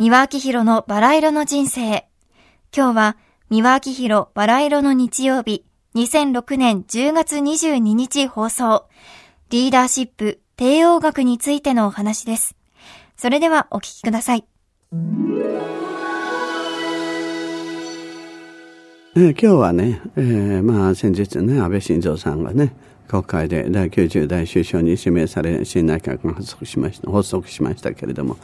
三輪明宏のバラ色の人生。今日は三輪明宏バラ色の日曜日、2006年10月22日放送。リーダーシップ、帝王学についてのお話です。それではお聞きください。えー、今日はね、えー、まあ先日ね、安倍晋三さんがね、国会で第90代首相に指名され、新内閣が発足しました、発足しましたけれども、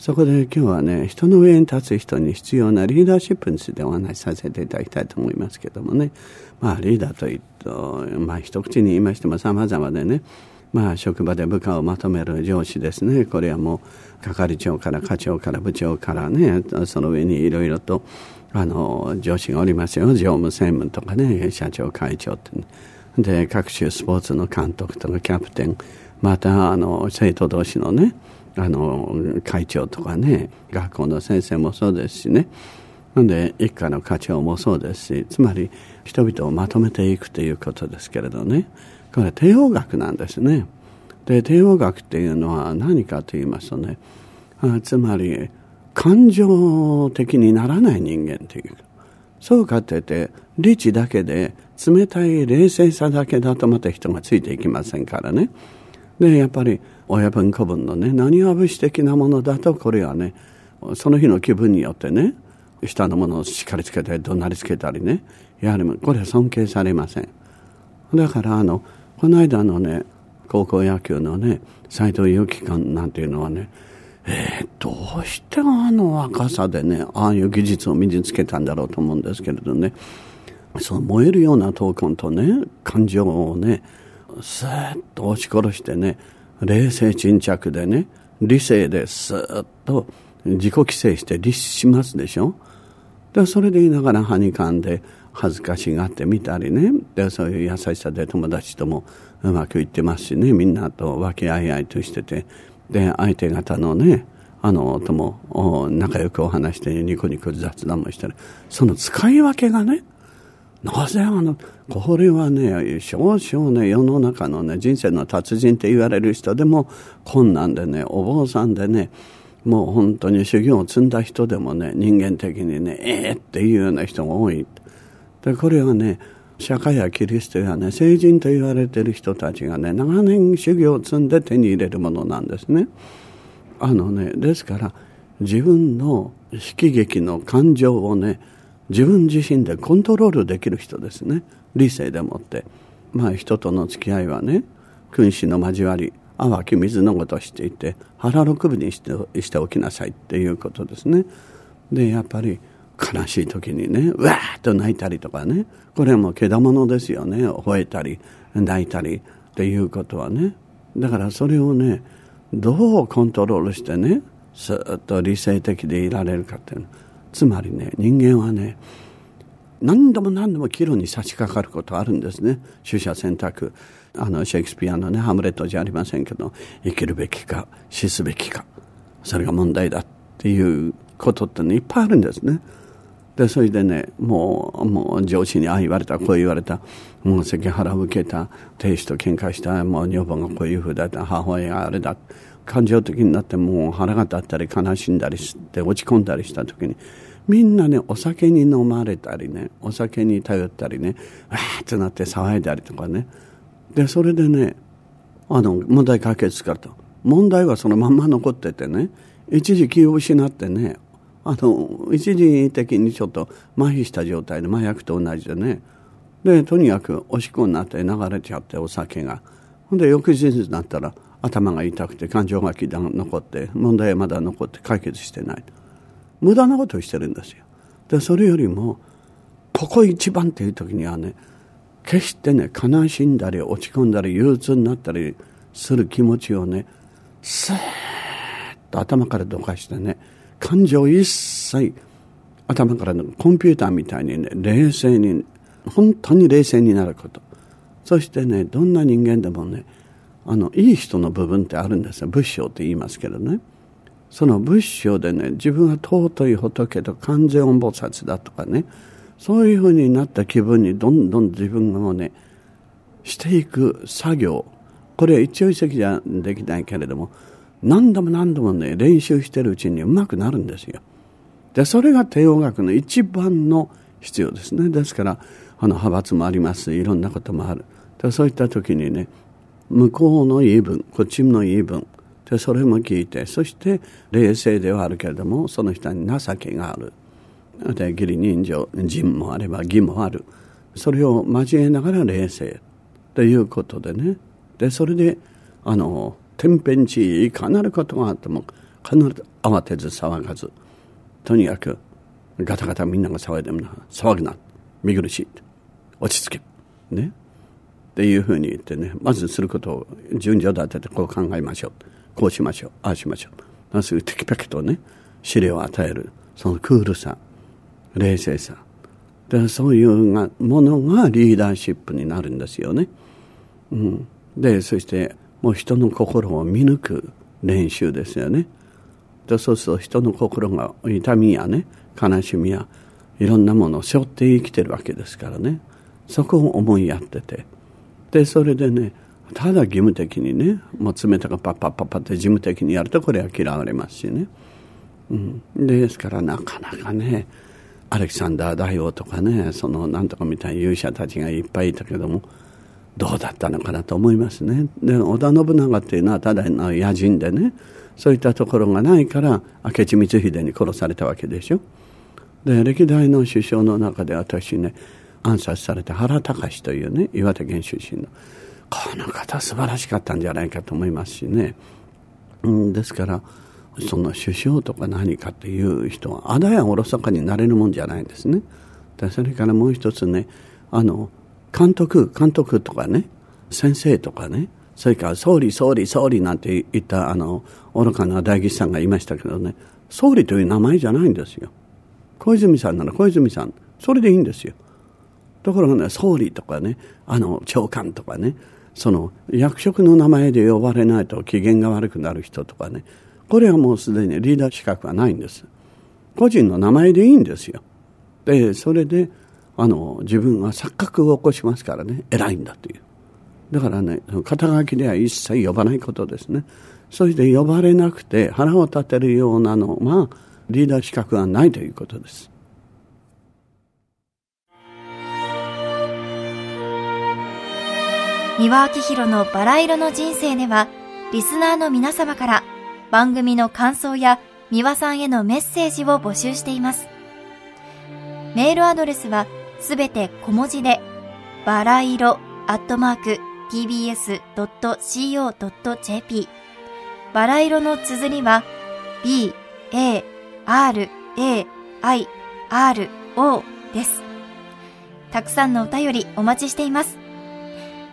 そこで今日はね、人の上に立つ人に必要なリーダーシップについてお話しさせていただきたいと思いますけどもね、まあリーダーというと、まあ一口に言いましても様々でね、まあ職場で部下をまとめる上司ですね、これはもう係長から課長から部長からね、その上にいろいろと、あの上司がおりますよ。常務専務とかね社長会長って、ね、で各種スポーツの監督とかキャプテン。またあの生徒同士のねあの会長とかね学校の先生もそうですしね。なんで一家の課長もそうですしつまり人々をまとめていくということですけれどね。これ帝王学なんですね。で帝王学っていうのは何かと言いますとねあつまり感情的にならない人間という。かそうかって言って理智だけで冷たい冷静さだけだとまた人がついていきませんからね。でやっぱり親分子分のね何は武士的なものだとこれはねその日の気分によってね下のものをしっかりつけて怒鳴りつけたりねやはりこれは尊敬されません。だからあのこの間のね高校野球のね斎藤佑樹君なんていうのはねえー、どうしてあの若さでねああいう技術を身につけたんだろうと思うんですけれどねその燃えるような闘魂とね感情をねスーッと押し殺してね冷静沈着でね理性でスーッと自己規制して律しますでしょ。でそれで言いながらはにかんで恥ずかしがってみたりね。でそういう優しさで友達ともうまくいってますしね。みんなと和気あいあいとしてて。で相手方のねあのとも仲良くお話してニコニコ雑談もしたり。その使い分けがねなぜあのこれはね少々ね世の中のね人生の達人って言われる人でも困難でねお坊さんでねもう本当に修行を積んだ人でもね人間的にねええー、っていうような人が多いでこれはね釈迦やキリストやね聖人と言われてる人たちがね長年修行を積んで手に入れるものなんですね。あのねですから自分の悲劇の感情をね自分自身でコントロールできる人ですね。理性でもって。まあ人との付き合いはね君子の交わり淡き水のごとしていて腹六分にしてしておきなさいっていうことですね。でやっぱり悲しい時にねうわーっと泣いたりとかねこれはもうけだものですよね吠えたり泣いたりっていうことはね。だからそれをねどうコントロールしてねすっと理性的でいられるかっていうの。つまりね人間はね何度も何度も岐路に差し掛かることあるんですね。取捨選択。あのシェイクスピアのねハムレットじゃありませんけど生きるべきか死すべきか。それが問題だっていうことってねいっぱいあるんですね。でそれでねもうもう上司にああ言われたこう言われた。もう関原を受けた亭主と喧嘩したもう女房がこういうふうだった母親があれだ。感情的になってもう腹が立ったり悲しんだりして落ち込んだりした時にみんなねお酒に飲まれたりねお酒に頼ったりねわーってなって騒いだりとかね。でそれでねあの問題解決すると。問題はそのまんま残っててね一時気を失ってねあの一時的にちょっと麻痺した状態で麻薬と同じでねでとにかくおしっこになって流れちゃってお酒が。ほんで翌日になったら頭が痛くて感情が残って問題はまだ残って解決してない。無駄なことをしてるんですよ。でそれよりもここ一番っていう時にはね決してね悲しんだり落ち込んだり憂鬱になったりする気持ちをねスーッと頭からどかしてね感情一切頭からのコンピューターみたいにね冷静に本当に冷静になること。そしてねどんな人間でもねあのいい人の部分ってあるんですよ仏性って言いますけどねその仏性でね自分は尊い仏と完全音菩薩だとかねそういうふうになった気分にどんどん自分をねしていく作業これは一朝一夕じゃできないけれども何度も何度もね、練習してるうちに上手くなるんですよ。で、それが帝王学の一番の必要ですね。ですから、あの、派閥もあります。いろんなこともある。でそういった時にね、向こうの言い分、こっちの言い分、でそれも聞いて、そして冷静ではあるけれども、その人に情けがある。で、義理人情、人もあれば義もある。それを交えながら冷静ということでね。で、それで、あの、天変地異いかなることがあっても、必ず慌てず騒がず、とにかく、ガタガタみんなが騒いでもな、騒ぐな、見苦しい、落ち着け、ね。っていうふうに言ってね、まずすることを順序立ててこう考えましょう。こうしましょう。ああしましょう。まずテキパキとね、指令を与える。そのクールさ、冷静さ。でそういうものがリーダーシップになるんですよね。うん、で、そしてもう人の心を見抜く練習ですよね。でそうすると人の心が痛みやね、悲しみやいろんなものを背負って生きてるわけですからね。そこを思いやってて。で、それでね、ただ義務的にね、もう冷たくパッパッパッパって事務的にやるとこれは嫌われますしね。うん、ですからなかなかね、アレキサンダー大王とかね、そのなんとかみたいな勇者たちがいっぱいいたけども、どうだったのかなと思いますね。で、織田信長っていうのはただの野人でね、そういったところがないから、明智光秀に殺されたわけでしょ。で、歴代の首相の中で私ね、暗殺された原隆というね、岩手県出身の、この方素晴らしかったんじゃないかと思いますしね。うん、ですから、その首相とか何かっていう人はあだやおろそかになれるもんじゃないんですね。でそれからもう一つねあの監督監督とかね先生とかねそれから総理総理総理なんて言ったあの愚かな大吉さんがいましたけどね総理という名前じゃないんですよ。小泉さんなら小泉さんそれでいいんですよ。ところがね総理とかねあの長官とかねその役職の名前で呼ばれないと機嫌が悪くなる人とかねこれはもうすでにリーダー資格はないんです。個人の名前でいいんですよ。で、それで、あの、自分は錯覚を起こしますからね、偉いんだという。だからね、肩書きでは一切呼ばないことですね。そして呼ばれなくて腹を立てるようなのは、リーダー資格はないということです。三輪明宏のバラ色の人生では、リスナーの皆様から番組の感想や三輪さんへのメッセージを募集しています。メールアドレスはすべて小文字で、バラ色アットマーク tbs.co.jp バラ色の綴りは b, a, r, a, i, r, o です。たくさんのお便りお待ちしています。